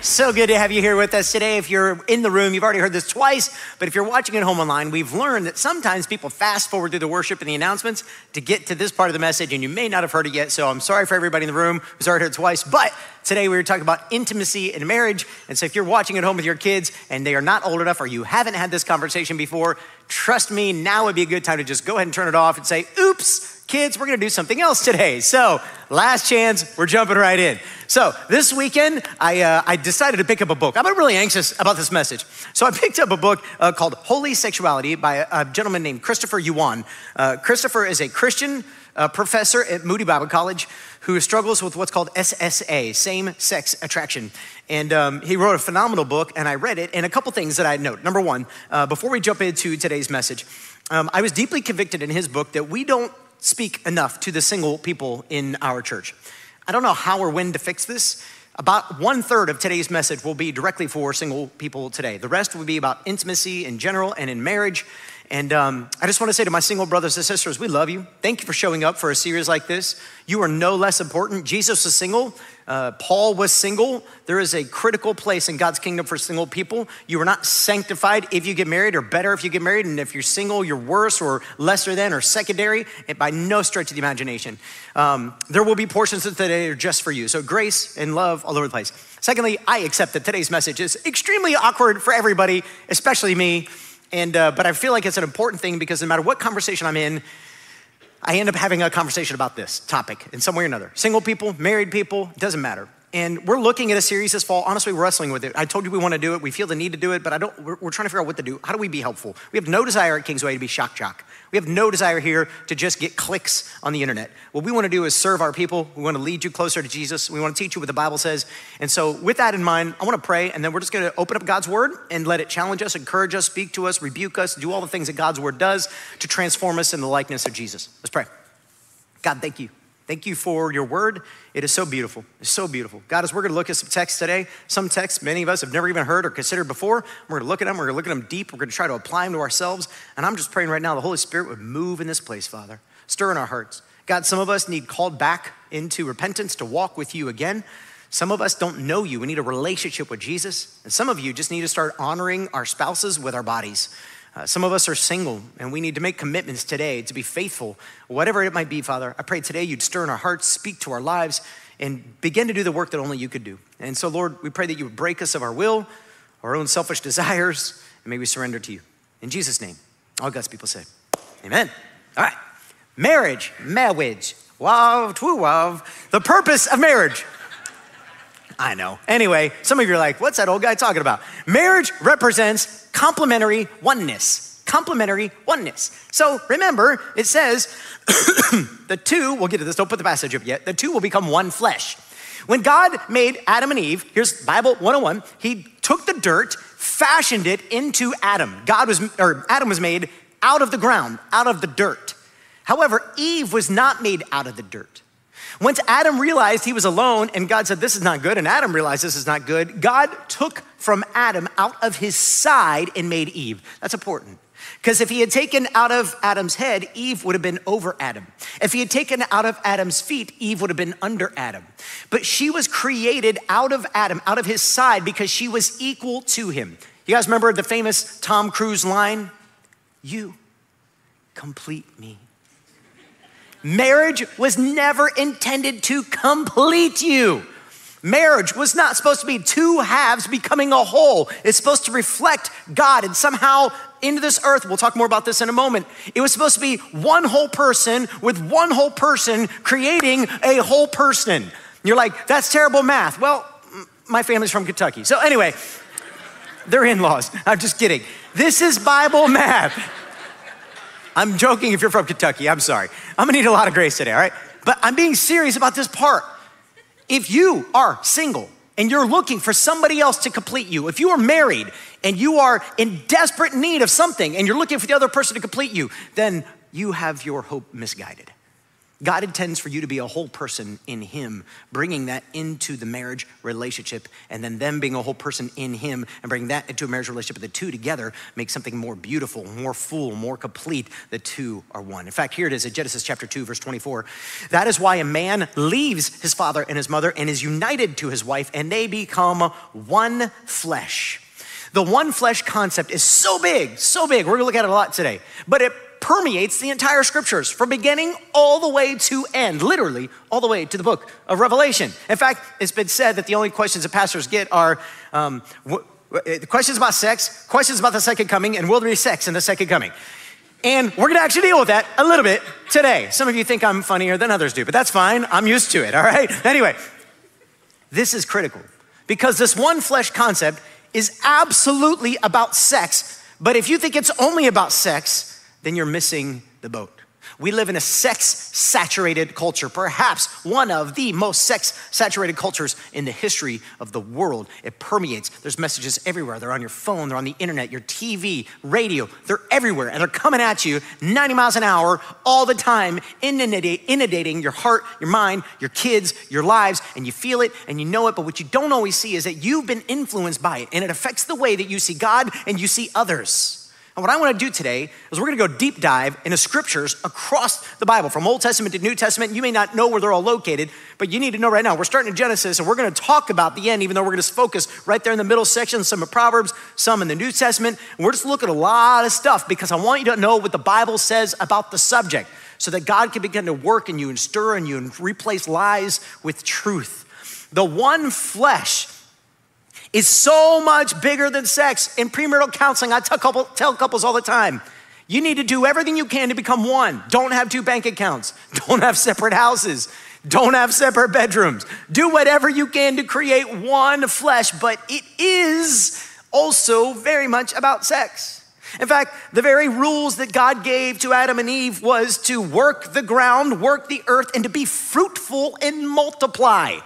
So good to have you here with us today. If you're in the room, you've already heard this twice, but if you're watching at home online, we've learned that sometimes people fast forward through the worship and the announcements to get to this part of the message, and you may not have heard it yet. So I'm sorry for everybody in the room who's already heard it twice, but today we were talking about intimacy in marriage. And so if you're watching at home with your kids and they are not old enough or you haven't had this conversation before, trust me, now would be a good time to just go ahead and turn it off and say, oops kids, we're gonna do something else today. So, last chance, we're jumping right in. So, this weekend, I, uh, I decided to pick up a book. I'm really anxious about this message. So, I picked up a book uh, called Holy Sexuality by a, a, gentleman named Christopher Yuan. Uh, Christopher is a Christian uh, professor at Moody Bible College who struggles with what's called SSA, same sex attraction. And um, he wrote a phenomenal book, and I read it. And a couple things that I note. Number one, uh, before we jump into today's message, um, I was deeply convicted in his book that we don't speak enough to the single people in our church. I don't know how or when to fix this. About one third of today's message will be directly for single people today. The rest will be about intimacy in general and in marriage. And um, I just want to say to my single brothers and sisters, we love you. Thank you for showing up for a series like this. You are no less important. Jesus was single. Uh, Paul was single. There is a critical place in God's kingdom for single people. You are not sanctified if you get married, or better if you get married. And if you're single, you're worse or lesser than or secondary, by no stretch of the imagination. Um, there will be portions of today that are just for you. So grace and love all over the place. Secondly, I accept that today's message is extremely awkward for everybody, especially me. And uh, but I feel like it's an important thing because no matter what conversation I'm in, I end up having a conversation about this topic in some way or another. Single people, married people, doesn't matter. And we're looking at a series this fall. Honestly, we're wrestling with it. I told you we want to do it. We feel the need to do it, but I don't. We're, we're, trying to figure out what to do. How do we be helpful? We have no desire at Kingsway to be shock jock. We have no desire here to just get clicks on the internet. What we want to do is serve our people. We want to lead you closer to Jesus. We want to teach you what the Bible says. And so, with that in mind, I want to pray, and then we're just going to open up God's word and let it challenge us, encourage us, speak to us, rebuke us, do all the things that God's word does to transform us in the likeness of Jesus. Let's pray. God, thank you. Thank you for your word. It is so beautiful. It's so beautiful. God, as we're going to look at some texts today, some texts many of us have never even heard or considered before, we're going to look at them. We're going to look at them deep. We're going to try to apply them to ourselves. And I'm just praying right now the Holy Spirit would move in this place, Father. Stir in our hearts. God, some of us need called back into repentance to walk with you again. Some of us don't know you. We need a relationship with Jesus. And some of you just need to start honoring our spouses with our bodies. Uh, some of us are single and we need to make commitments today to be faithful, whatever it might be, Father. I pray today you'd stir in our hearts, speak to our lives, and begin to do the work that only you could do. And so, Lord, we pray that you would break us of our will, our own selfish desires, and may we surrender to you. In Jesus' name, all God's people say, Amen. All right. Marriage, marriage, wow, two wow, the purpose of marriage. I know. Anyway, some of you are like, what's that old guy talking about? Marriage represents complementary oneness. Complementary oneness. So remember, it says the two, we'll get to this, don't put the passage up yet, the two will become one flesh. When God made Adam and Eve, here's Bible 101, he took the dirt, fashioned it into Adam. God was, or Adam was made out of the ground, out of the dirt. However, Eve was not made out of the dirt. Once Adam realized he was alone and God said, This is not good, and Adam realized this is not good, God took from Adam out of his side and made Eve. That's important. Because if he had taken out of Adam's head, Eve would have been over Adam. If he had taken out of Adam's feet, Eve would have been under Adam. But she was created out of Adam, out of his side, because she was equal to him. You guys remember the famous Tom Cruise line? You complete me. Marriage was never intended to complete you. Marriage was not supposed to be two halves becoming a whole. It's supposed to reflect God and somehow into this earth. We'll talk more about this in a moment. It was supposed to be one whole person with one whole person creating a whole person. You're like, that's terrible math. Well, my family's from Kentucky. So, anyway, they're in laws. I'm just kidding. This is Bible math. I'm joking if you're from Kentucky, I'm sorry. I'm gonna need a lot of grace today, all right? But I'm being serious about this part. If you are single and you're looking for somebody else to complete you, if you are married and you are in desperate need of something and you're looking for the other person to complete you, then you have your hope misguided. God intends for you to be a whole person in Him, bringing that into the marriage relationship, and then them being a whole person in Him and bringing that into a marriage relationship. The two together make something more beautiful, more full, more complete. The two are one. In fact, here it is in Genesis chapter 2, verse 24. That is why a man leaves his father and his mother and is united to his wife, and they become one flesh. The one flesh concept is so big, so big. We're gonna look at it a lot today, but it permeates the entire scriptures from beginning all the way to end, literally all the way to the book of Revelation. In fact, it's been said that the only questions that pastors get are um, w- questions about sex, questions about the second coming, and will there be sex in the second coming? And we're gonna actually deal with that a little bit today. Some of you think I'm funnier than others do, but that's fine. I'm used to it, all right? Anyway, this is critical because this one flesh concept is absolutely about sex. But if you think it's only about sex, then you're missing the boat. We live in a sex saturated culture, perhaps one of the most sex saturated cultures in the history of the world. It permeates. There's messages everywhere. They're on your phone, they're on the internet, your TV, radio. They're everywhere and they're coming at you 90 miles an hour all the time, inundating your heart, your mind, your kids, your lives, and you feel it and you know it. But what you don't always see is that you've been influenced by it and it affects the way that you see God and you see others. And what I want to do today is we're going to go deep dive into scriptures across the Bible, from Old Testament to New Testament. You may not know where they're all located, but you need to know right now. We're starting in Genesis, and we're going to talk about the end, even though we're going to focus right there in the middle section, some of Proverbs, some in the New Testament. And we're just looking at a lot of stuff because I want you to know what the Bible says about the subject so that God can begin to work in you and stir in you and replace lies with truth. The one flesh is so much bigger than sex. In premarital counseling, I tell, couple, tell couples all the time you need to do everything you can to become one. Don't have two bank accounts, don't have separate houses, don't have separate bedrooms. Do whatever you can to create one flesh, but it is also very much about sex. In fact, the very rules that God gave to Adam and Eve was to work the ground, work the earth, and to be fruitful and multiply.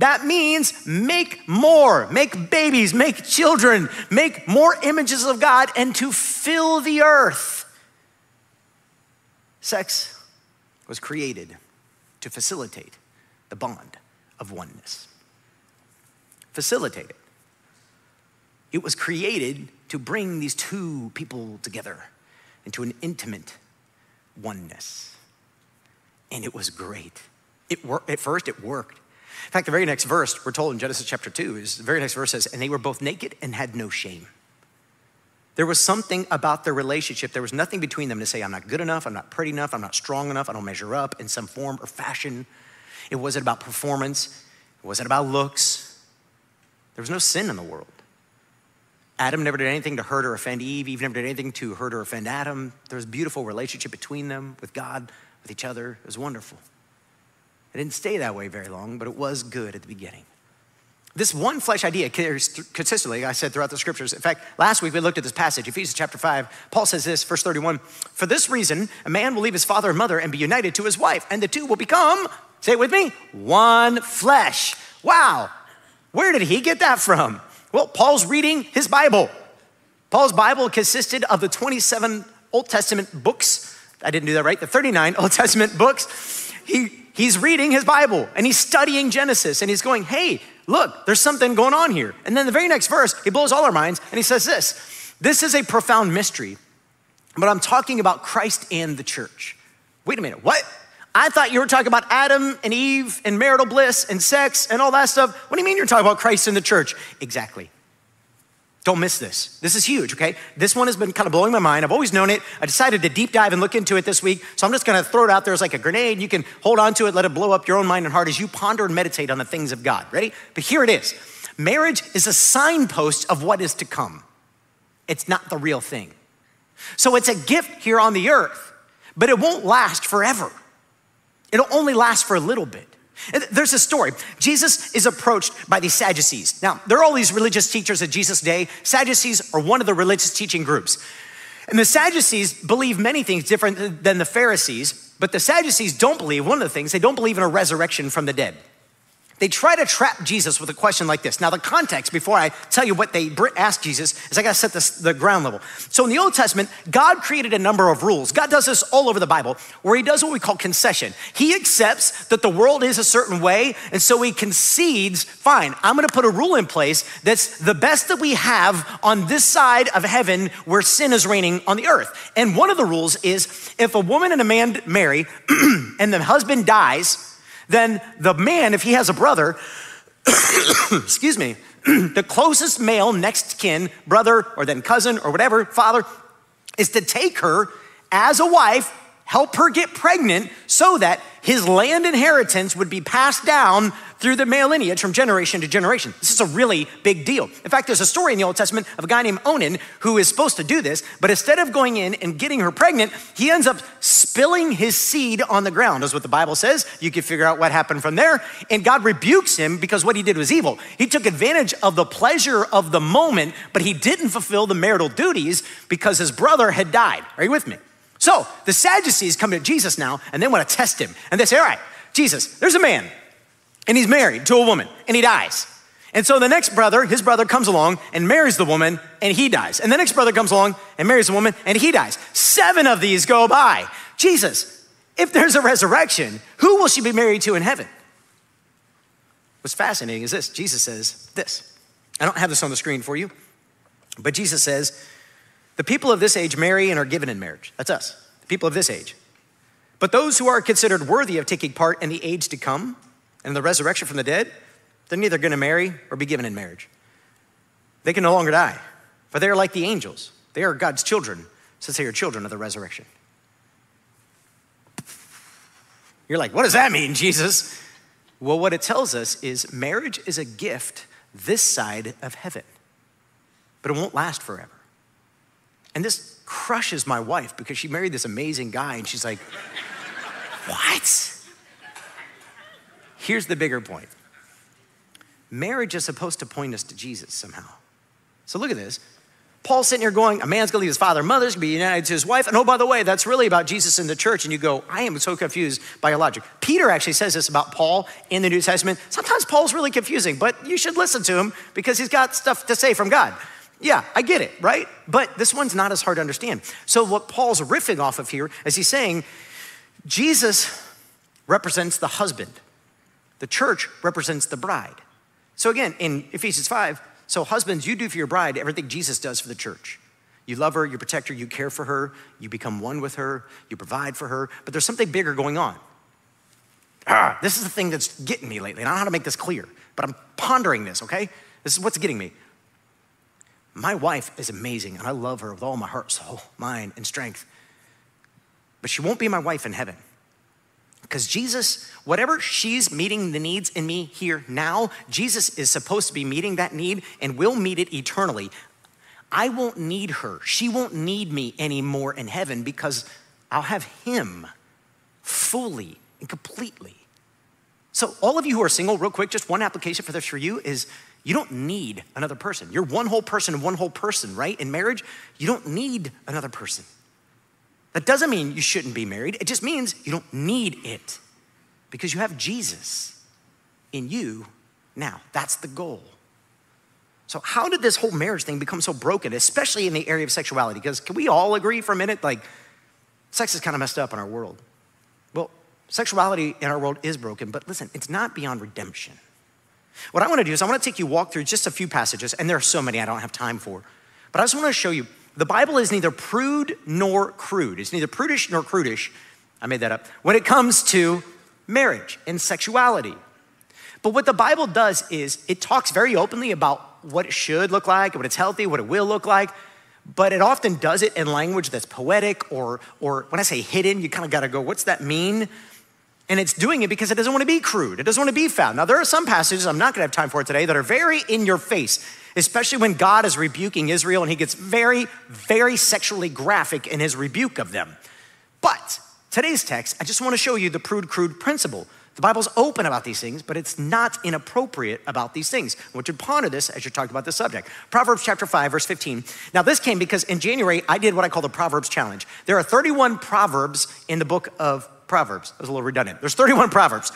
That means make more, make babies, make children, make more images of God, and to fill the earth. Sex was created to facilitate the bond of oneness. Facilitate it. It was created to bring these two people together into an intimate oneness. And it was great. It wor- at first, it worked. In fact, the very next verse, we're told in Genesis chapter 2, is the very next verse says, And they were both naked and had no shame. There was something about their relationship. There was nothing between them to say, I'm not good enough, I'm not pretty enough, I'm not strong enough, I don't measure up in some form or fashion. It wasn't about performance, it wasn't about looks. There was no sin in the world. Adam never did anything to hurt or offend Eve. Eve never did anything to hurt or offend Adam. There was a beautiful relationship between them, with God, with each other. It was wonderful. It didn't stay that way very long, but it was good at the beginning. This one flesh idea carries consistently, I said, throughout the scriptures. In fact, last week we looked at this passage, Ephesians chapter 5. Paul says this, verse 31 For this reason, a man will leave his father and mother and be united to his wife, and the two will become, say it with me, one flesh. Wow, where did he get that from? Well, Paul's reading his Bible. Paul's Bible consisted of the 27 Old Testament books. I didn't do that right, the 39 Old Testament books. He he's reading his Bible and he's studying Genesis and he's going, hey, look, there's something going on here. And then the very next verse, he blows all our minds and he says this This is a profound mystery, but I'm talking about Christ and the church. Wait a minute, what? I thought you were talking about Adam and Eve and marital bliss and sex and all that stuff. What do you mean you're talking about Christ and the church? Exactly. Don't miss this. This is huge, okay? This one has been kind of blowing my mind. I've always known it. I decided to deep dive and look into it this week. So I'm just gonna throw it out there as like a grenade. You can hold on to it, let it blow up your own mind and heart as you ponder and meditate on the things of God. Ready? But here it is marriage is a signpost of what is to come, it's not the real thing. So it's a gift here on the earth, but it won't last forever. It'll only last for a little bit. There's a story. Jesus is approached by the Sadducees. Now, there are all these religious teachers at Jesus' day. Sadducees are one of the religious teaching groups. And the Sadducees believe many things different than the Pharisees, but the Sadducees don't believe one of the things, they don't believe in a resurrection from the dead. They try to trap Jesus with a question like this. Now, the context before I tell you what they asked Jesus is I got to set this, the ground level. So, in the Old Testament, God created a number of rules. God does this all over the Bible where He does what we call concession. He accepts that the world is a certain way, and so He concedes, fine, I'm going to put a rule in place that's the best that we have on this side of heaven where sin is reigning on the earth. And one of the rules is if a woman and a man marry and the husband dies, then the man, if he has a brother, excuse me, the closest male next kin, brother or then cousin or whatever, father, is to take her as a wife, help her get pregnant so that his land inheritance would be passed down through the male lineage from generation to generation. This is a really big deal. In fact, there's a story in the Old Testament of a guy named Onan who is supposed to do this, but instead of going in and getting her pregnant, he ends up spilling his seed on the ground, is what the Bible says. You can figure out what happened from there. And God rebukes him because what he did was evil. He took advantage of the pleasure of the moment, but he didn't fulfill the marital duties because his brother had died. Are you with me? So the Sadducees come to Jesus now and they want to test him. And they say, All right, Jesus, there's a man and he's married to a woman and he dies. And so the next brother, his brother comes along and marries the woman and he dies. And the next brother comes along and marries the woman and he dies. Seven of these go by. Jesus, if there's a resurrection, who will she be married to in heaven? What's fascinating is this Jesus says this. I don't have this on the screen for you, but Jesus says, the people of this age marry and are given in marriage. That's us, the people of this age. But those who are considered worthy of taking part in the age to come and the resurrection from the dead, they're neither going to marry or be given in marriage. They can no longer die, for they are like the angels. They are God's children, since they are children of the resurrection. You're like, what does that mean, Jesus? Well, what it tells us is marriage is a gift this side of heaven, but it won't last forever. And this crushes my wife because she married this amazing guy, and she's like, what? Here's the bigger point marriage is supposed to point us to Jesus somehow. So look at this. Paul's sitting here going, a man's gonna leave his father and mother, he's gonna be united to his wife. And oh, by the way, that's really about Jesus in the church. And you go, I am so confused by your logic. Peter actually says this about Paul in the New Testament. Sometimes Paul's really confusing, but you should listen to him because he's got stuff to say from God. Yeah, I get it, right? But this one's not as hard to understand. So, what Paul's riffing off of here is he's saying Jesus represents the husband, the church represents the bride. So, again, in Ephesians 5, so husbands, you do for your bride everything Jesus does for the church. You love her, you protect her, you care for her, you become one with her, you provide for her, but there's something bigger going on. Ah, this is the thing that's getting me lately. And I don't know how to make this clear, but I'm pondering this, okay? This is what's getting me. My wife is amazing, and I love her with all my heart, soul, mind, and strength. But she won't be my wife in heaven. Because Jesus, whatever she's meeting the needs in me here now, Jesus is supposed to be meeting that need and will meet it eternally. I won't need her. She won't need me anymore in heaven because I'll have him fully and completely. So, all of you who are single, real quick, just one application for this for you is you don't need another person. You're one whole person and one whole person, right? In marriage, you don't need another person. That doesn't mean you shouldn't be married. It just means you don't need it because you have Jesus in you now. That's the goal. So, how did this whole marriage thing become so broken, especially in the area of sexuality? Because can we all agree for a minute, like, sex is kind of messed up in our world? Well, sexuality in our world is broken, but listen, it's not beyond redemption. What I want to do is I want to take you walk through just a few passages, and there are so many I don't have time for. But I just want to show you the Bible is neither prude nor crude. It's neither prudish nor crudish. I made that up. When it comes to marriage and sexuality. But what the Bible does is it talks very openly about what it should look like, what it's healthy, what it will look like. But it often does it in language that's poetic or, or when I say hidden, you kind of got to go, what's that mean? And it's doing it because it doesn't want to be crude. It doesn't want to be foul. Now, there are some passages I'm not going to have time for today that are very in your face, especially when God is rebuking Israel and he gets very, very sexually graphic in his rebuke of them. But today's text, I just want to show you the prude crude principle. The Bible's open about these things, but it's not inappropriate about these things. I want you to ponder this as you're talking about this subject. Proverbs chapter 5, verse 15. Now, this came because in January, I did what I call the Proverbs Challenge. There are 31 Proverbs in the book of Proverbs. That was a little redundant. There's 31 Proverbs.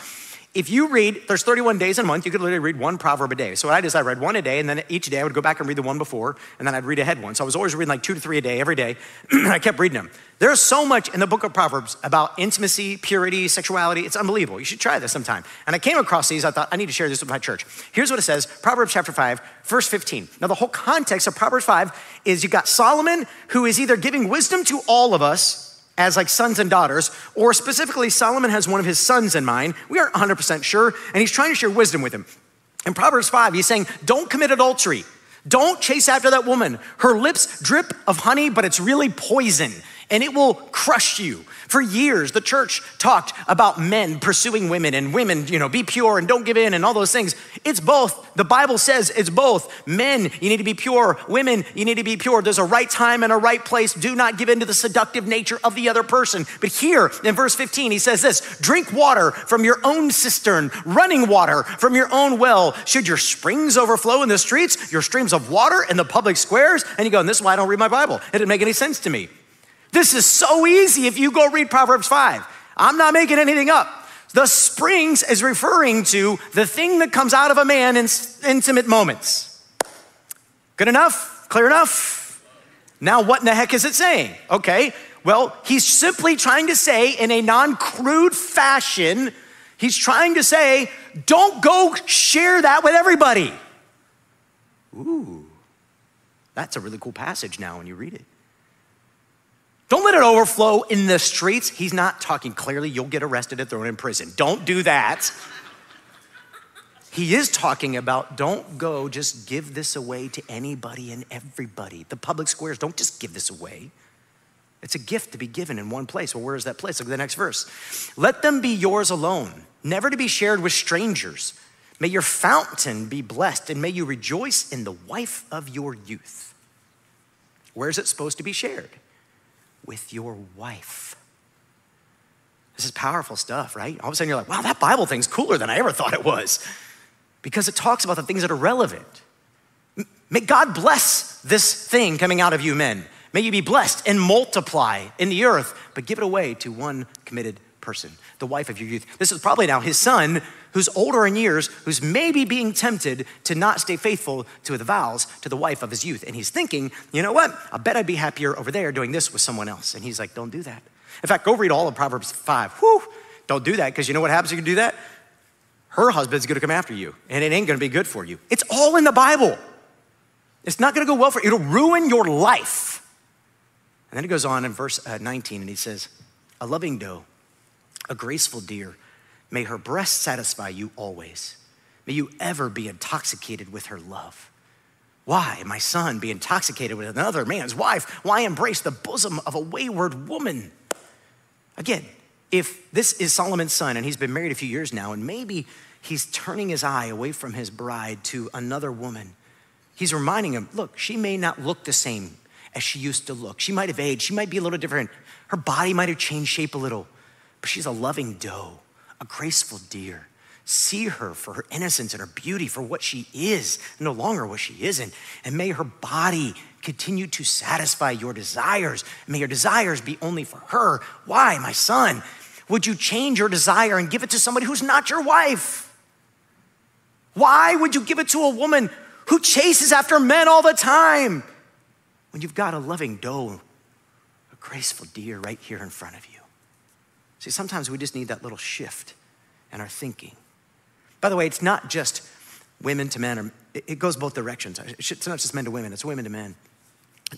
If you read, there's 31 days in a month, you could literally read one proverb a day. So what I did is I read one a day, and then each day I would go back and read the one before, and then I'd read ahead one. So I was always reading like two to three a day every day, and I kept reading them. There's so much in the book of Proverbs about intimacy, purity, sexuality. It's unbelievable. You should try this sometime. And I came across these. I thought, I need to share this with my church. Here's what it says Proverbs chapter 5, verse 15. Now, the whole context of Proverbs 5 is you got Solomon, who is either giving wisdom to all of us, as like sons and daughters, or specifically, Solomon has one of his sons in mind. We aren't 100% sure, and he's trying to share wisdom with him. In Proverbs 5, he's saying, Don't commit adultery. Don't chase after that woman. Her lips drip of honey, but it's really poison and it will crush you. For years, the church talked about men pursuing women and women, you know, be pure and don't give in and all those things. It's both. The Bible says it's both. Men, you need to be pure. Women, you need to be pure. There's a right time and a right place. Do not give in to the seductive nature of the other person. But here in verse 15, he says this drink water from your own cistern, running water from your own well. Should your springs overflow in the streets, your streams of water in the public squares? And you go, and this is why I don't read my Bible. It didn't make any sense to me. This is so easy if you go read Proverbs 5. I'm not making anything up. The springs is referring to the thing that comes out of a man in intimate moments. Good enough? Clear enough? Now, what in the heck is it saying? Okay, well, he's simply trying to say in a non crude fashion, he's trying to say, don't go share that with everybody. Ooh, that's a really cool passage now when you read it. Don't let it overflow in the streets. He's not talking clearly. You'll get arrested and thrown in prison. Don't do that. He is talking about don't go just give this away to anybody and everybody. The public squares, don't just give this away. It's a gift to be given in one place. Well, where is that place? Look at the next verse. Let them be yours alone, never to be shared with strangers. May your fountain be blessed, and may you rejoice in the wife of your youth. Where is it supposed to be shared? With your wife. This is powerful stuff, right? All of a sudden you're like, wow, that Bible thing's cooler than I ever thought it was. Because it talks about the things that are relevant. May God bless this thing coming out of you, men. May you be blessed and multiply in the earth, but give it away to one committed person, the wife of your youth. This is probably now his son, who's older in years, who's maybe being tempted to not stay faithful to the vows to the wife of his youth. And he's thinking, you know what? I bet I'd be happier over there doing this with someone else. And he's like, don't do that. In fact, go read all of Proverbs 5. Whew, don't do that, because you know what happens if you do that? Her husband's gonna come after you, and it ain't gonna be good for you. It's all in the Bible. It's not gonna go well for you, it'll ruin your life. And then it goes on in verse uh, 19 and he says, A loving doe a graceful deer. May her breast satisfy you always. May you ever be intoxicated with her love. Why, my son, be intoxicated with another man's wife? Why embrace the bosom of a wayward woman? Again, if this is Solomon's son and he's been married a few years now, and maybe he's turning his eye away from his bride to another woman, he's reminding him look, she may not look the same as she used to look. She might have aged, she might be a little different. Her body might have changed shape a little but she's a loving doe, a graceful deer. See her for her innocence and her beauty, for what she is, no longer what she isn't. And may her body continue to satisfy your desires. May your desires be only for her. Why, my son? Would you change your desire and give it to somebody who's not your wife? Why would you give it to a woman who chases after men all the time when you've got a loving doe, a graceful deer right here in front of you? See, sometimes we just need that little shift in our thinking. By the way, it's not just women to men, or it goes both directions. It's not just men to women, it's women to men.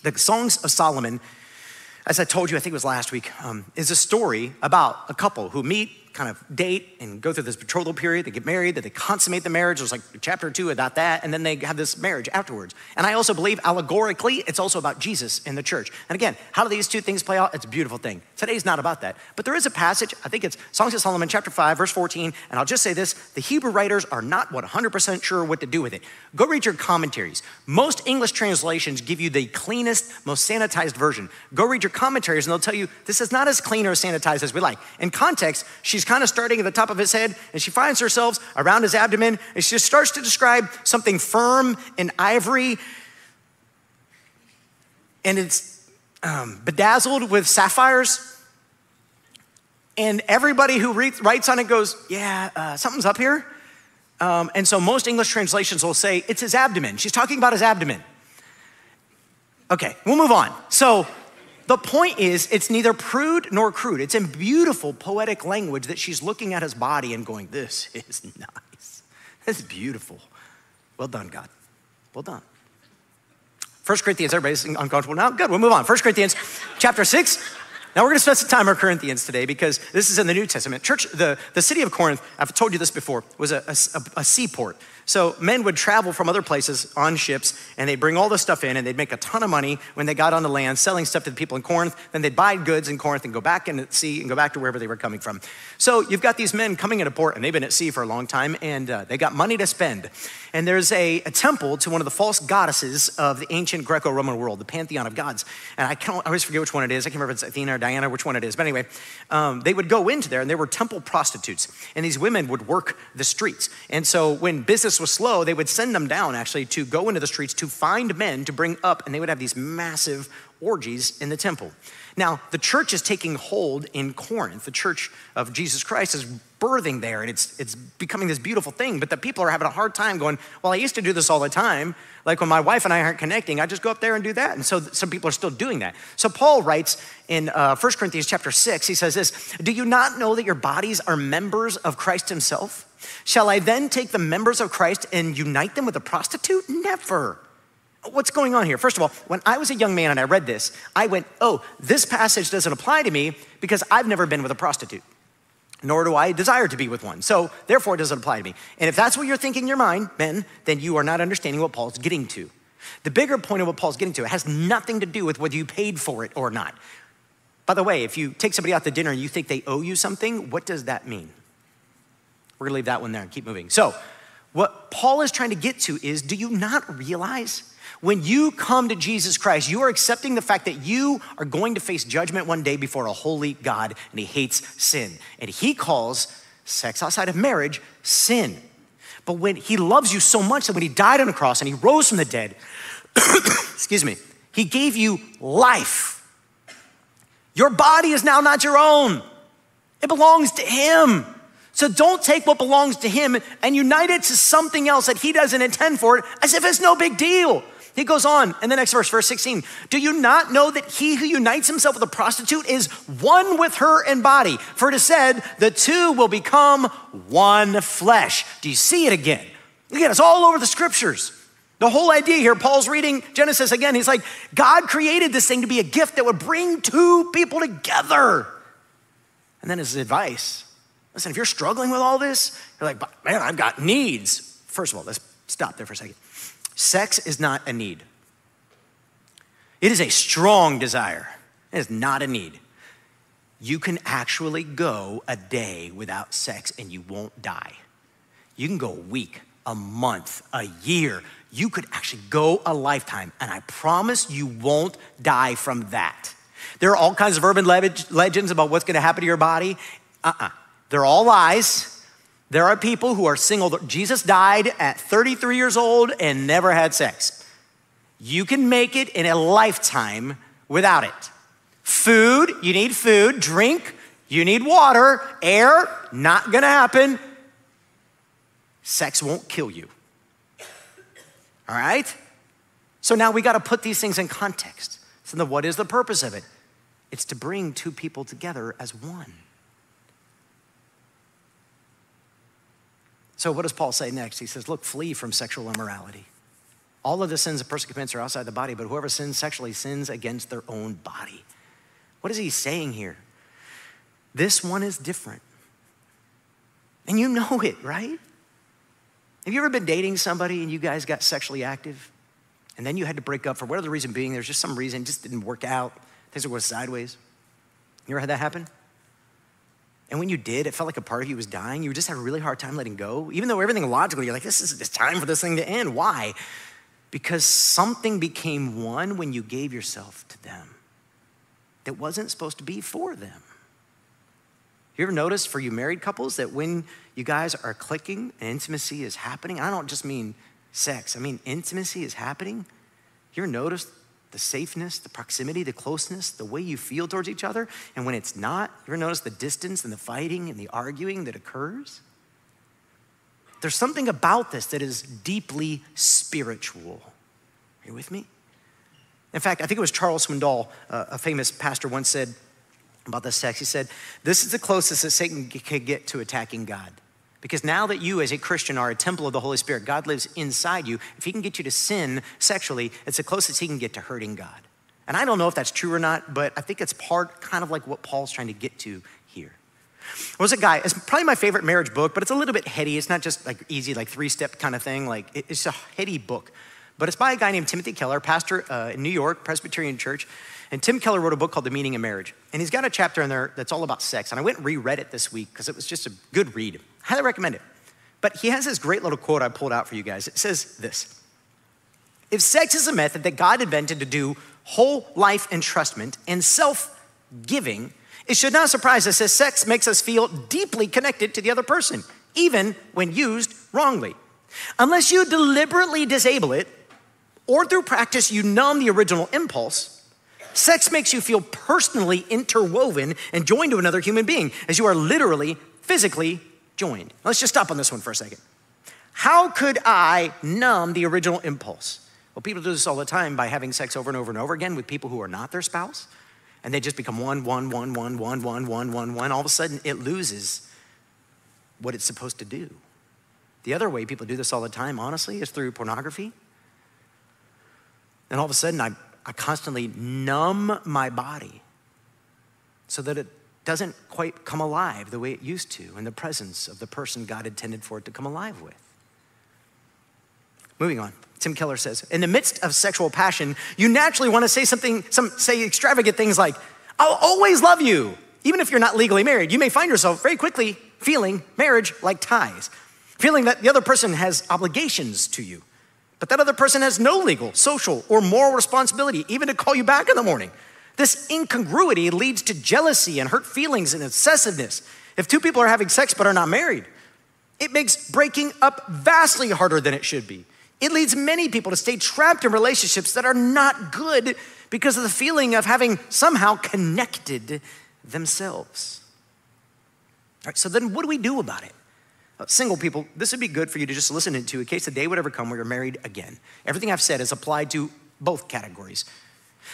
The Songs of Solomon, as I told you, I think it was last week, um, is a story about a couple who meet kind of date and go through this betrothal period. They get married, that they consummate the marriage. There's like chapter two about that, and then they have this marriage afterwards. And I also believe allegorically, it's also about Jesus in the church. And again, how do these two things play out? It's a beautiful thing. Today's not about that. But there is a passage, I think it's Songs of Solomon, chapter 5, verse 14. And I'll just say this the Hebrew writers are not 100% sure what to do with it. Go read your commentaries. Most English translations give you the cleanest, most sanitized version. Go read your commentaries, and they'll tell you this is not as clean or sanitized as we like. In context, she's kind of starting at the top of his head, and she finds herself around his abdomen, and she just starts to describe something firm and ivory, and it's um, bedazzled with sapphires. And everybody who re- writes on it goes, yeah, uh, something's up here. Um, and so most English translations will say it's his abdomen. She's talking about his abdomen. Okay, we'll move on. So the point is, it's neither prude nor crude. It's in beautiful poetic language that she's looking at his body and going, This is nice. This is beautiful. Well done, God. Well done. 1 Corinthians, everybody's uncomfortable now? Good, we'll move on. 1 Corinthians chapter 6. Now we're going to spend some time on Corinthians today because this is in the New Testament. Church, the, the city of Corinth, I've told you this before, was a, a, a seaport. So men would travel from other places on ships and they'd bring all this stuff in and they'd make a ton of money when they got on the land selling stuff to the people in Corinth. Then they'd buy goods in Corinth and go back in the sea and go back to wherever they were coming from. So you've got these men coming into port and they've been at sea for a long time and uh, they got money to spend. And there's a, a, temple to one of the false goddesses of the ancient Greco Roman world, the pantheon of gods. And I, can't, I always forget which one it is. I can't remember if it's Athena or Diana, which one it is. But anyway, um, they would go into there and there were temple prostitutes. And these women would work the streets. And so when business was slow, they would send them down actually to go into the streets to find men to bring up, and they would have these massive orgies in the temple. Now, the church is taking hold in Corinth. The church of Jesus Christ is birthing there, and it's, it's becoming this beautiful thing. But the people are having a hard time going, Well, I used to do this all the time. Like when my wife and I aren't connecting, I just go up there and do that. And so some people are still doing that. So Paul writes in uh, 1 Corinthians chapter 6, he says this Do you not know that your bodies are members of Christ himself? Shall I then take the members of Christ and unite them with a prostitute? Never. What's going on here? First of all, when I was a young man and I read this, I went, oh, this passage doesn't apply to me because I've never been with a prostitute, nor do I desire to be with one. So therefore, it doesn't apply to me. And if that's what you're thinking in your mind, Ben, then you are not understanding what Paul's getting to. The bigger point of what Paul's getting to, it has nothing to do with whether you paid for it or not. By the way, if you take somebody out to dinner and you think they owe you something, what does that mean? We're gonna leave that one there and keep moving. So, what Paul is trying to get to is do you not realize when you come to Jesus Christ, you are accepting the fact that you are going to face judgment one day before a holy God and he hates sin. And he calls sex outside of marriage sin. But when he loves you so much that when he died on the cross and he rose from the dead, excuse me, he gave you life. Your body is now not your own, it belongs to him. So don't take what belongs to him and unite it to something else that he doesn't intend for it as if it's no big deal. He goes on in the next verse, verse 16. Do you not know that he who unites himself with a prostitute is one with her in body? For it is said, the two will become one flesh. Do you see it again? Again, it's all over the scriptures. The whole idea here, Paul's reading Genesis again. He's like, God created this thing to be a gift that would bring two people together. And then his advice Listen, if you're struggling with all this, you're like, man, I've got needs. First of all, let's stop there for a second. Sex is not a need, it is a strong desire. It is not a need. You can actually go a day without sex and you won't die. You can go a week, a month, a year. You could actually go a lifetime, and I promise you won't die from that. There are all kinds of urban legends about what's gonna happen to your body. Uh uh-uh. uh they're all lies. There are people who are single. Jesus died at 33 years old and never had sex. You can make it in a lifetime without it. Food, you need food. Drink, you need water. Air, not gonna happen. Sex won't kill you. All right? So now we gotta put these things in context. So, what is the purpose of it? It's to bring two people together as one. So, what does Paul say next? He says, Look, flee from sexual immorality. All of the sins a person commits are outside the body, but whoever sins sexually sins against their own body. What is he saying here? This one is different. And you know it, right? Have you ever been dating somebody and you guys got sexually active? And then you had to break up for whatever the reason being, there's just some reason, just didn't work out. Things were going sideways. You ever had that happen? And when you did, it felt like a part of you was dying. You just had a really hard time letting go. Even though everything logically, you're like, this is it's time for this thing to end. Why? Because something became one when you gave yourself to them that wasn't supposed to be for them. You ever notice for you married couples that when you guys are clicking and intimacy is happening, I don't just mean sex, I mean intimacy is happening. You ever notice the safeness, the proximity, the closeness, the way you feel towards each other. And when it's not, you ever notice the distance and the fighting and the arguing that occurs? There's something about this that is deeply spiritual. Are you with me? In fact, I think it was Charles Swindoll, uh, a famous pastor, once said about this text. He said, This is the closest that Satan can get to attacking God. Because now that you, as a Christian, are a temple of the Holy Spirit, God lives inside you. If he can get you to sin sexually, it's the closest he can get to hurting God. And I don't know if that's true or not, but I think it's part, kind of like what Paul's trying to get to here. There was a guy, it's probably my favorite marriage book, but it's a little bit heady. It's not just like easy, like three step kind of thing. Like it's a heady book. But it's by a guy named Timothy Keller, pastor uh, in New York, Presbyterian Church. And Tim Keller wrote a book called The Meaning of Marriage. And he's got a chapter in there that's all about sex. And I went and reread it this week because it was just a good read. Highly recommend it. But he has this great little quote I pulled out for you guys. It says this If sex is a method that God invented to do whole life entrustment and self giving, it should not surprise us as sex makes us feel deeply connected to the other person, even when used wrongly. Unless you deliberately disable it, or through practice you numb the original impulse, sex makes you feel personally interwoven and joined to another human being, as you are literally, physically joined. Let's just stop on this one for a second. How could I numb the original impulse? Well, people do this all the time by having sex over and over and over again with people who are not their spouse, and they just become one, one, one, one, one, one, one, one, one. All of a sudden, it loses what it's supposed to do. The other way people do this all the time, honestly, is through pornography. And all of a sudden, I, I constantly numb my body so that it doesn't quite come alive the way it used to in the presence of the person God intended for it to come alive with. Moving on. Tim Keller says, in the midst of sexual passion, you naturally want to say something, some say extravagant things like, I'll always love you. Even if you're not legally married, you may find yourself very quickly feeling marriage like ties, feeling that the other person has obligations to you, but that other person has no legal, social, or moral responsibility even to call you back in the morning. This incongruity leads to jealousy and hurt feelings and obsessiveness. If two people are having sex but are not married, it makes breaking up vastly harder than it should be. It leads many people to stay trapped in relationships that are not good because of the feeling of having somehow connected themselves. All right, so then what do we do about it? Uh, single people, this would be good for you to just listen into in case the day would ever come where you're married again. Everything I've said is applied to both categories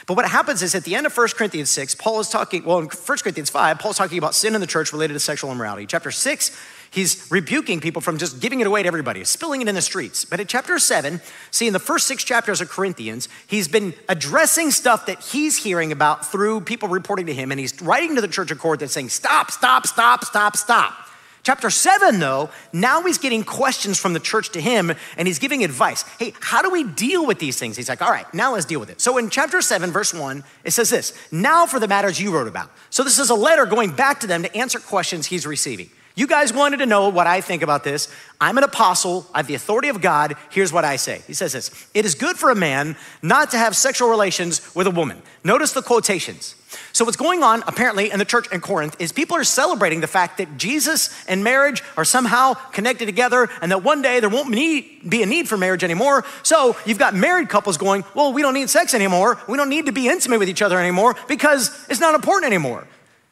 but what happens is at the end of 1 Corinthians 6, Paul is talking, well, in 1 Corinthians 5, Paul's talking about sin in the church related to sexual immorality. Chapter 6, he's rebuking people from just giving it away to everybody, spilling it in the streets. But in chapter 7, see, in the first six chapters of Corinthians, he's been addressing stuff that he's hearing about through people reporting to him, and he's writing to the church of Corinth and saying, Stop, stop, stop, stop, stop. Chapter seven, though, now he's getting questions from the church to him and he's giving advice. Hey, how do we deal with these things? He's like, all right, now let's deal with it. So in chapter seven, verse one, it says this Now for the matters you wrote about. So this is a letter going back to them to answer questions he's receiving. You guys wanted to know what I think about this. I'm an apostle. I have the authority of God. Here's what I say. He says this It is good for a man not to have sexual relations with a woman. Notice the quotations. So, what's going on apparently in the church in Corinth is people are celebrating the fact that Jesus and marriage are somehow connected together and that one day there won't be a need for marriage anymore. So, you've got married couples going, Well, we don't need sex anymore. We don't need to be intimate with each other anymore because it's not important anymore.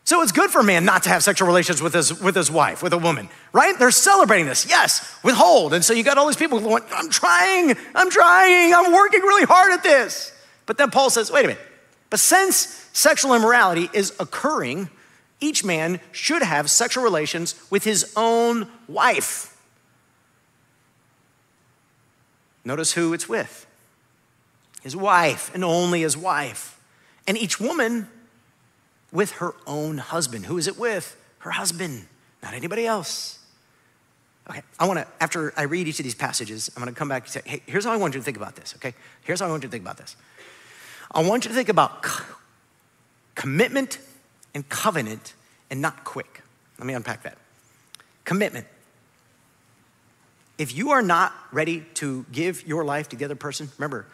So it's good for a man not to have sexual relations with his, with his wife, with a woman, right? They're celebrating this. Yes, withhold. And so you got all these people going, I'm trying, I'm trying, I'm working really hard at this. But then Paul says, wait a minute. But since sexual immorality is occurring, each man should have sexual relations with his own wife. Notice who it's with his wife, and only his wife. And each woman with her own husband. Who is it with? Her husband, not anybody else. Okay, I wanna, after I read each of these passages, I'm gonna come back and say, hey, here's how I want you to think about this, okay? Here's how I want you to think about this. I want you to think about commitment and covenant and not quick. Let me unpack that. Commitment. If you are not ready to give your life to the other person, remember,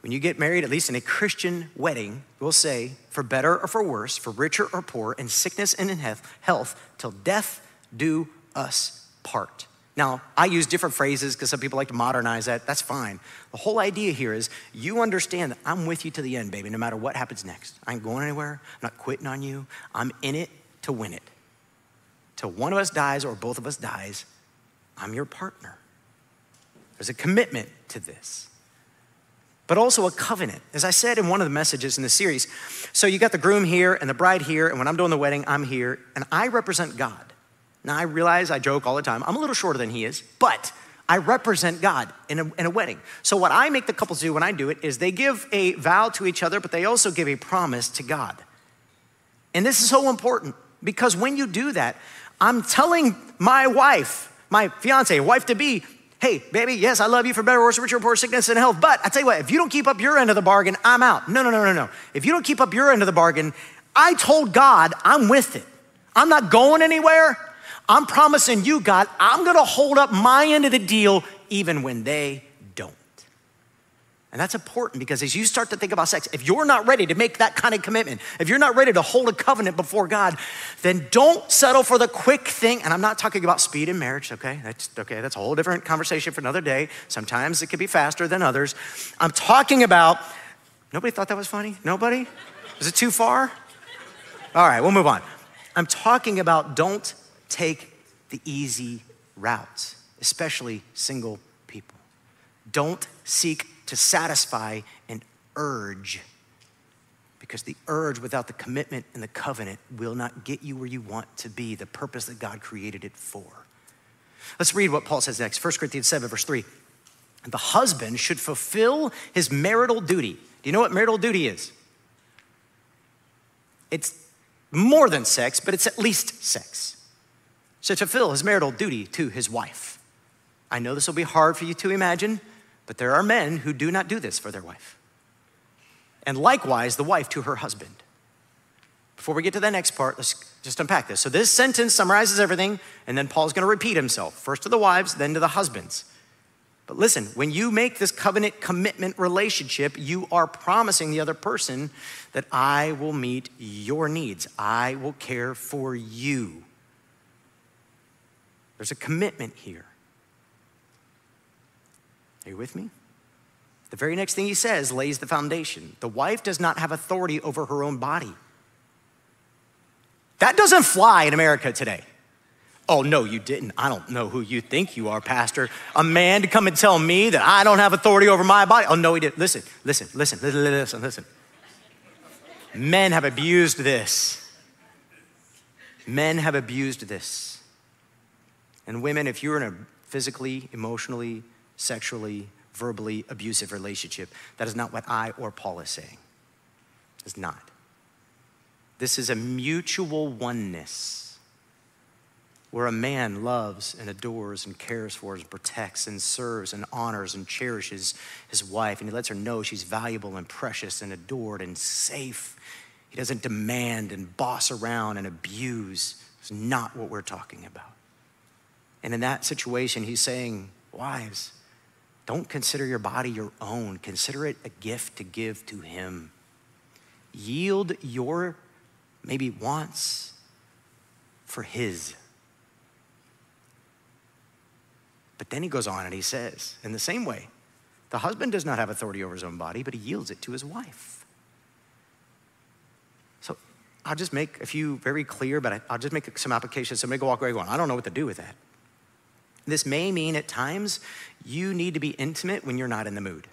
when you get married, at least in a Christian wedding, we'll say, for better or for worse, for richer or poor, in sickness and in health, till death do us part. Now, I use different phrases because some people like to modernize that. That's fine. The whole idea here is you understand that I'm with you to the end, baby, no matter what happens next. I ain't going anywhere. I'm not quitting on you. I'm in it to win it. Till one of us dies or both of us dies, I'm your partner. There's a commitment to this, but also a covenant. As I said in one of the messages in the series, so you got the groom here and the bride here, and when I'm doing the wedding, I'm here, and I represent God. Now, I realize I joke all the time. I'm a little shorter than he is, but I represent God in a, in a wedding. So, what I make the couples do when I do it is they give a vow to each other, but they also give a promise to God. And this is so important because when you do that, I'm telling my wife, my fiance, wife to be, hey, baby, yes, I love you for better, or worse, richer, poor, sickness, and health. But I tell you what, if you don't keep up your end of the bargain, I'm out. No, no, no, no, no. If you don't keep up your end of the bargain, I told God I'm with it. I'm not going anywhere. I'm promising you, God, I'm gonna hold up my end of the deal even when they don't. And that's important because as you start to think about sex, if you're not ready to make that kind of commitment, if you're not ready to hold a covenant before God, then don't settle for the quick thing. And I'm not talking about speed in marriage, okay? That's okay, that's a whole different conversation for another day. Sometimes it can be faster than others. I'm talking about, nobody thought that was funny? Nobody? Is it too far? All right, we'll move on. I'm talking about don't take the easy route, especially single people. Don't seek to satisfy an urge because the urge without the commitment and the covenant will not get you where you want to be, the purpose that God created it for. Let's read what Paul says next 1 Corinthians 7, verse 3. The husband should fulfill his marital duty. Do you know what marital duty is? It's more than sex, but it's at least sex to fulfill his marital duty to his wife. I know this will be hard for you to imagine, but there are men who do not do this for their wife. And likewise, the wife to her husband. Before we get to the next part, let's just unpack this. So, this sentence summarizes everything, and then Paul's gonna repeat himself first to the wives, then to the husbands. But listen, when you make this covenant commitment relationship, you are promising the other person that I will meet your needs, I will care for you. There's a commitment here. Are you with me? The very next thing he says lays the foundation. The wife does not have authority over her own body. That doesn't fly in America today. Oh, no, you didn't. I don't know who you think you are, Pastor. A man to come and tell me that I don't have authority over my body. Oh, no, he didn't. Listen, listen, listen, listen, listen, listen. Men have abused this. Men have abused this. And women, if you're in a physically, emotionally, sexually, verbally abusive relationship, that is not what I or Paul is saying. It's not. This is a mutual oneness where a man loves and adores and cares for and protects and serves and honors and cherishes his wife and he lets her know she's valuable and precious and adored and safe. He doesn't demand and boss around and abuse. It's not what we're talking about. And in that situation, he's saying, Wives, don't consider your body your own, consider it a gift to give to him. Yield your maybe wants for his. But then he goes on and he says, in the same way, the husband does not have authority over his own body, but he yields it to his wife. So I'll just make a few very clear, but I'll just make some applications. Somebody go walk away going, I don't know what to do with that. This may mean at times you need to be intimate when you're not in the mood.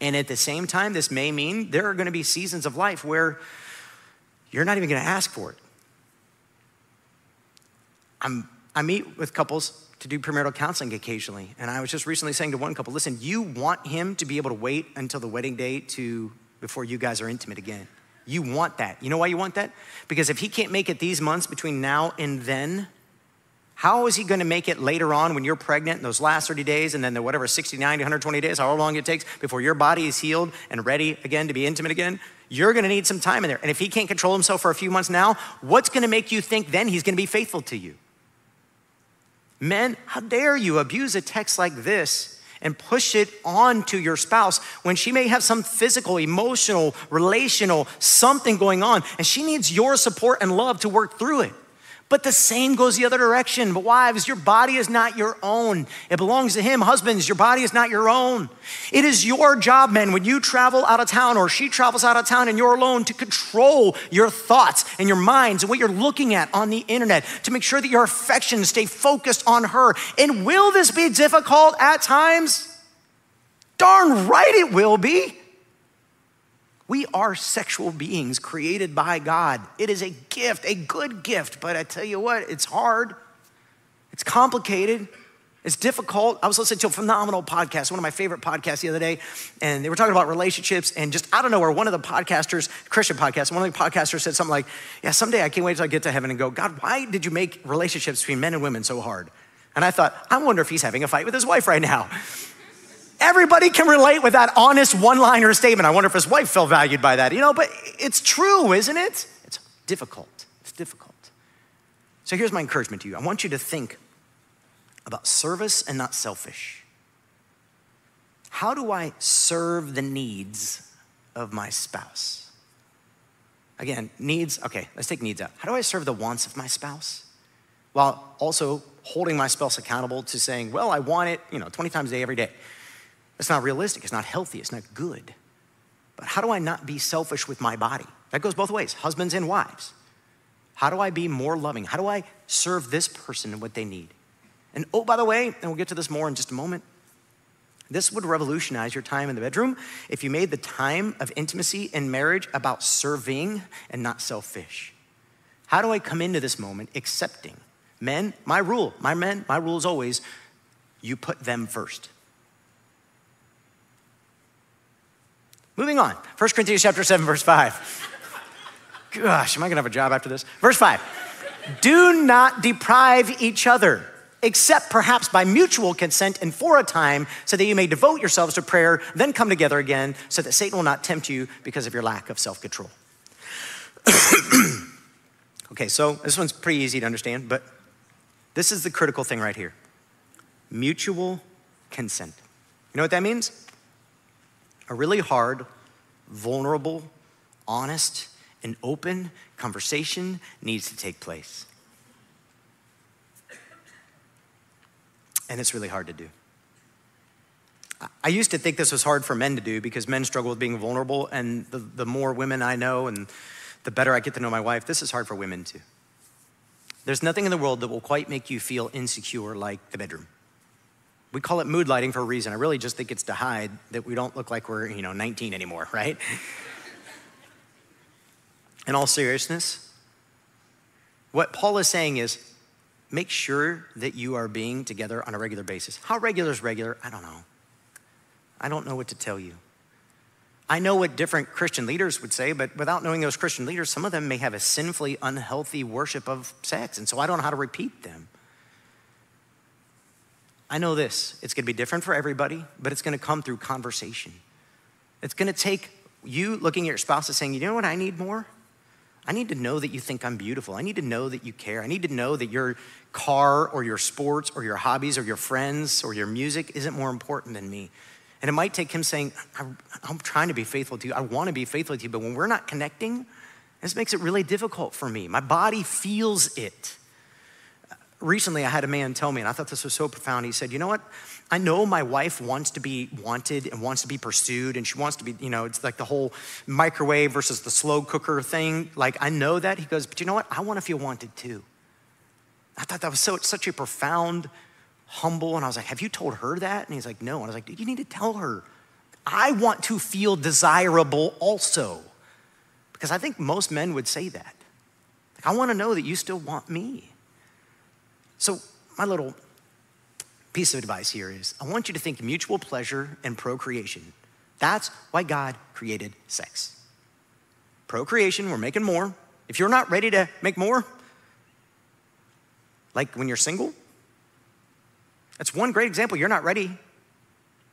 And at the same time, this may mean there are going to be seasons of life where you're not even going to ask for it. I'm, I meet with couples to do premarital counseling occasionally, and I was just recently saying to one couple, listen, you want him to be able to wait until the wedding day to before you guys are intimate again. You want that. You know why you want that? Because if he can't make it these months between now and then, how is he going to make it later on when you're pregnant, in those last 30 days, and then the whatever 69 to 120 days, however long it takes before your body is healed and ready again to be intimate again? You're going to need some time in there. And if he can't control himself for a few months now, what's going to make you think then he's going to be faithful to you? Men, how dare you abuse a text like this and push it on to your spouse when she may have some physical, emotional, relational, something going on, and she needs your support and love to work through it. But the same goes the other direction. But wives, your body is not your own. It belongs to him. Husbands, your body is not your own. It is your job, men, when you travel out of town or she travels out of town and you're alone to control your thoughts and your minds and what you're looking at on the internet to make sure that your affections stay focused on her. And will this be difficult at times? Darn right it will be. We are sexual beings created by God. It is a gift, a good gift, but I tell you what, it's hard. It's complicated. It's difficult. I was listening to a phenomenal podcast, one of my favorite podcasts the other day, and they were talking about relationships. And just out of nowhere, one of the podcasters, Christian podcast, one of the podcasters said something like, Yeah, someday I can't wait till I get to heaven and go, God, why did you make relationships between men and women so hard? And I thought, I wonder if he's having a fight with his wife right now. Everybody can relate with that honest one liner statement. I wonder if his wife felt valued by that, you know, but it's true, isn't it? It's difficult. It's difficult. So here's my encouragement to you I want you to think about service and not selfish. How do I serve the needs of my spouse? Again, needs, okay, let's take needs out. How do I serve the wants of my spouse while also holding my spouse accountable to saying, well, I want it, you know, 20 times a day, every day? It's not realistic, it's not healthy, it's not good. But how do I not be selfish with my body? That goes both ways, husbands and wives. How do I be more loving? How do I serve this person and what they need? And oh, by the way, and we'll get to this more in just a moment, this would revolutionize your time in the bedroom if you made the time of intimacy in marriage about serving and not selfish. How do I come into this moment accepting? Men, my rule, my men, my rule is always you put them first. Moving on. 1 Corinthians chapter 7, verse 5. Gosh, am I gonna have a job after this? Verse 5. Do not deprive each other, except perhaps by mutual consent and for a time, so that you may devote yourselves to prayer, then come together again, so that Satan will not tempt you because of your lack of self control. okay, so this one's pretty easy to understand, but this is the critical thing right here mutual consent. You know what that means? A really hard, vulnerable, honest, and open conversation needs to take place. And it's really hard to do. I used to think this was hard for men to do because men struggle with being vulnerable, and the, the more women I know and the better I get to know my wife, this is hard for women too. There's nothing in the world that will quite make you feel insecure like the bedroom. We call it mood lighting for a reason. I really just think it's to hide that we don't look like we're, you know, 19 anymore, right? In all seriousness, what Paul is saying is make sure that you are being together on a regular basis. How regular is regular? I don't know. I don't know what to tell you. I know what different Christian leaders would say, but without knowing those Christian leaders, some of them may have a sinfully unhealthy worship of sex, and so I don't know how to repeat them. I know this it's gonna be different for everybody, but it's gonna come through conversation. It's gonna take you looking at your spouse and saying, you know what I need more? I need to know that you think I'm beautiful. I need to know that you care. I need to know that your car or your sports or your hobbies or your friends or your music isn't more important than me. And it might take him saying, I'm trying to be faithful to you. I want to be faithful to you. But when we're not connecting, this makes it really difficult for me. My body feels it recently I had a man tell me, and I thought this was so profound. He said, You know what? I know my wife wants to be wanted and wants to be pursued, and she wants to be, you know, it's like the whole microwave versus the slow cooker thing. Like, I know that. He goes, But you know what? I want to feel wanted too. I thought that was so, such a profound, humble, and I was like, Have you told her that? And he's like, No. And I was like, You need to tell her. I want to feel desirable also. Because I think most men would say that. Like, I want to know that you still want me. So, my little piece of advice here is I want you to think mutual pleasure and procreation. That's why God created sex. Procreation, we're making more. If you're not ready to make more, like when you're single, that's one great example. You're not ready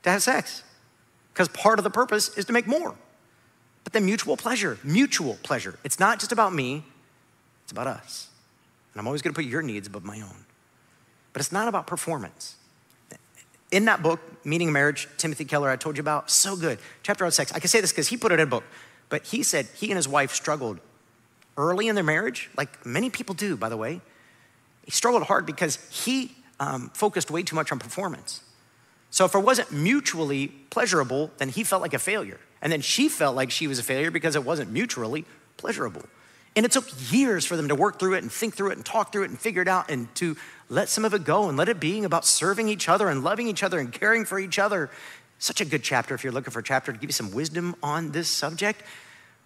to have sex because part of the purpose is to make more. But then mutual pleasure, mutual pleasure. It's not just about me, it's about us. And I'm always gonna put your needs above my own. But it's not about performance. In that book, Meaning of Marriage, Timothy Keller, I told you about, so good. Chapter on sex. I can say this because he put it in a book, but he said he and his wife struggled early in their marriage, like many people do, by the way, he struggled hard because he um, focused way too much on performance. So if it wasn't mutually pleasurable, then he felt like a failure. And then she felt like she was a failure because it wasn't mutually pleasurable. And it took years for them to work through it and think through it and talk through it and figure it out and to let some of it go and let it be about serving each other and loving each other and caring for each other. Such a good chapter if you're looking for a chapter to give you some wisdom on this subject.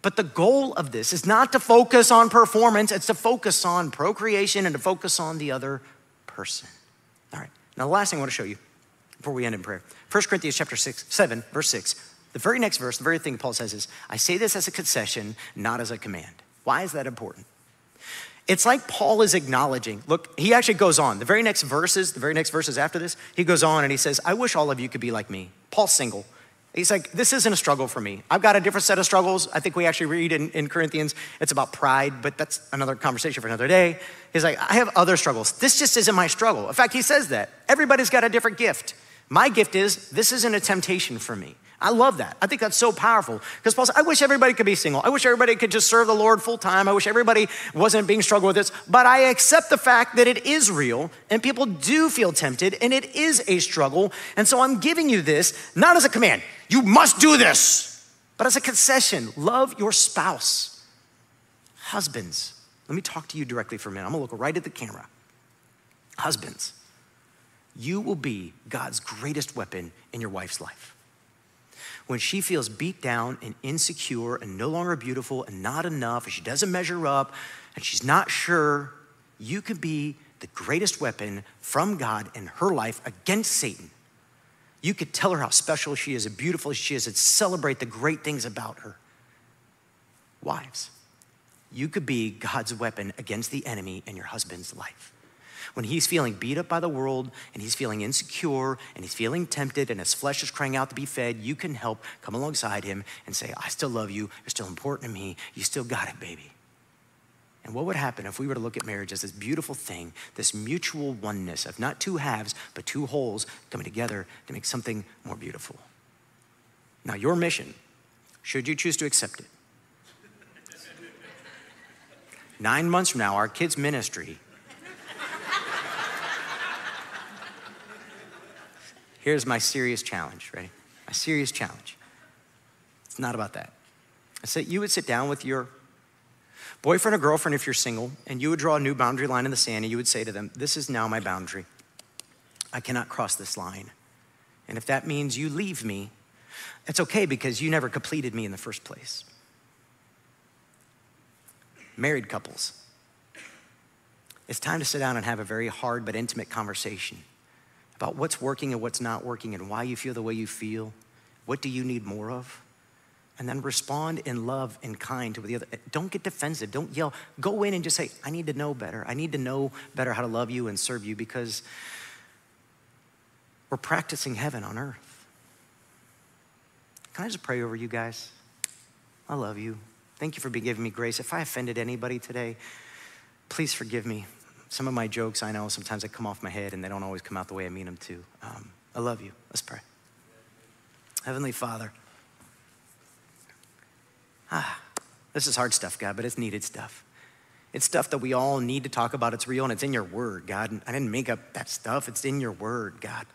But the goal of this is not to focus on performance, it's to focus on procreation and to focus on the other person. All right, now the last thing I want to show you before we end in prayer 1 Corinthians chapter 6, 7, verse 6. The very next verse, the very thing Paul says is, I say this as a concession, not as a command. Why is that important? It's like Paul is acknowledging. Look, he actually goes on. The very next verses, the very next verses after this, he goes on and he says, I wish all of you could be like me. Paul's single. He's like, this isn't a struggle for me. I've got a different set of struggles. I think we actually read in, in Corinthians, it's about pride, but that's another conversation for another day. He's like, I have other struggles. This just isn't my struggle. In fact, he says that. Everybody's got a different gift. My gift is, this isn't a temptation for me. I love that. I think that's so powerful. Because Paul said, I wish everybody could be single. I wish everybody could just serve the Lord full time. I wish everybody wasn't being struggled with this. But I accept the fact that it is real and people do feel tempted and it is a struggle. And so I'm giving you this not as a command, you must do this, but as a concession. Love your spouse. Husbands, let me talk to you directly for a minute. I'm gonna look right at the camera. Husbands, you will be God's greatest weapon in your wife's life when she feels beat down and insecure and no longer beautiful and not enough, and she doesn't measure up, and she's not sure, you can be the greatest weapon from God in her life against Satan. You could tell her how special she is, how beautiful she is, and celebrate the great things about her. Wives, you could be God's weapon against the enemy in your husband's life when he's feeling beat up by the world and he's feeling insecure and he's feeling tempted and his flesh is crying out to be fed, you can help come alongside him and say, I still love you. You're still important to me. You still got it, baby. And what would happen if we were to look at marriage as this beautiful thing, this mutual oneness of not two halves, but two wholes coming together to make something more beautiful? Now, your mission, should you choose to accept it, nine months from now, our kids' ministry Here's my serious challenge, ready? My serious challenge. It's not about that. I said you would sit down with your boyfriend or girlfriend if you're single, and you would draw a new boundary line in the sand, and you would say to them, This is now my boundary. I cannot cross this line. And if that means you leave me, it's okay because you never completed me in the first place. Married couples, it's time to sit down and have a very hard but intimate conversation about what's working and what's not working and why you feel the way you feel. What do you need more of? And then respond in love and kind to the other. Don't get defensive. Don't yell. Go in and just say, I need to know better. I need to know better how to love you and serve you because we're practicing heaven on earth. Can I just pray over you guys? I love you. Thank you for giving me grace. If I offended anybody today, please forgive me. Some of my jokes, I know, sometimes they come off my head and they don't always come out the way I mean them to. Um, I love you. Let's pray. Heavenly Father, ah, this is hard stuff, God, but it's needed stuff. It's stuff that we all need to talk about. It's real and it's in your word, God. I didn't make up that stuff, it's in your word, God.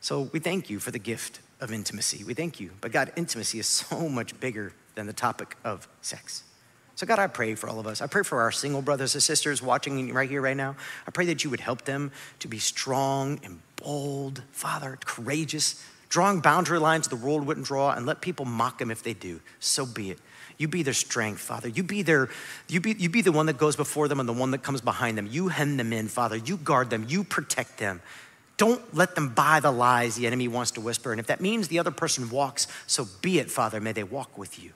So we thank you for the gift of intimacy. We thank you. But God, intimacy is so much bigger than the topic of sex. So, God, I pray for all of us. I pray for our single brothers and sisters watching right here, right now. I pray that you would help them to be strong and bold, Father, courageous, drawing boundary lines the world wouldn't draw, and let people mock them if they do. So be it. You be their strength, Father. You be their, you be, you be the one that goes before them and the one that comes behind them. You hem them in, Father. You guard them. You protect them. Don't let them buy the lies the enemy wants to whisper. And if that means the other person walks, so be it, Father. May they walk with you.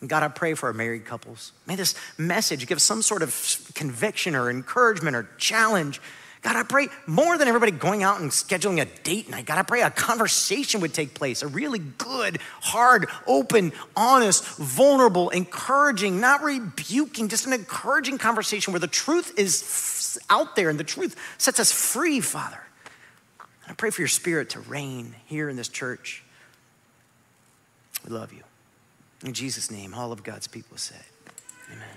And God, I pray for our married couples. May this message give some sort of conviction or encouragement or challenge. God, I pray more than everybody going out and scheduling a date night. God, I pray a conversation would take place, a really good, hard, open, honest, vulnerable, encouraging, not rebuking, just an encouraging conversation where the truth is out there and the truth sets us free, Father. And I pray for your spirit to reign here in this church. We love you. In Jesus' name, all of God's people said, Amen.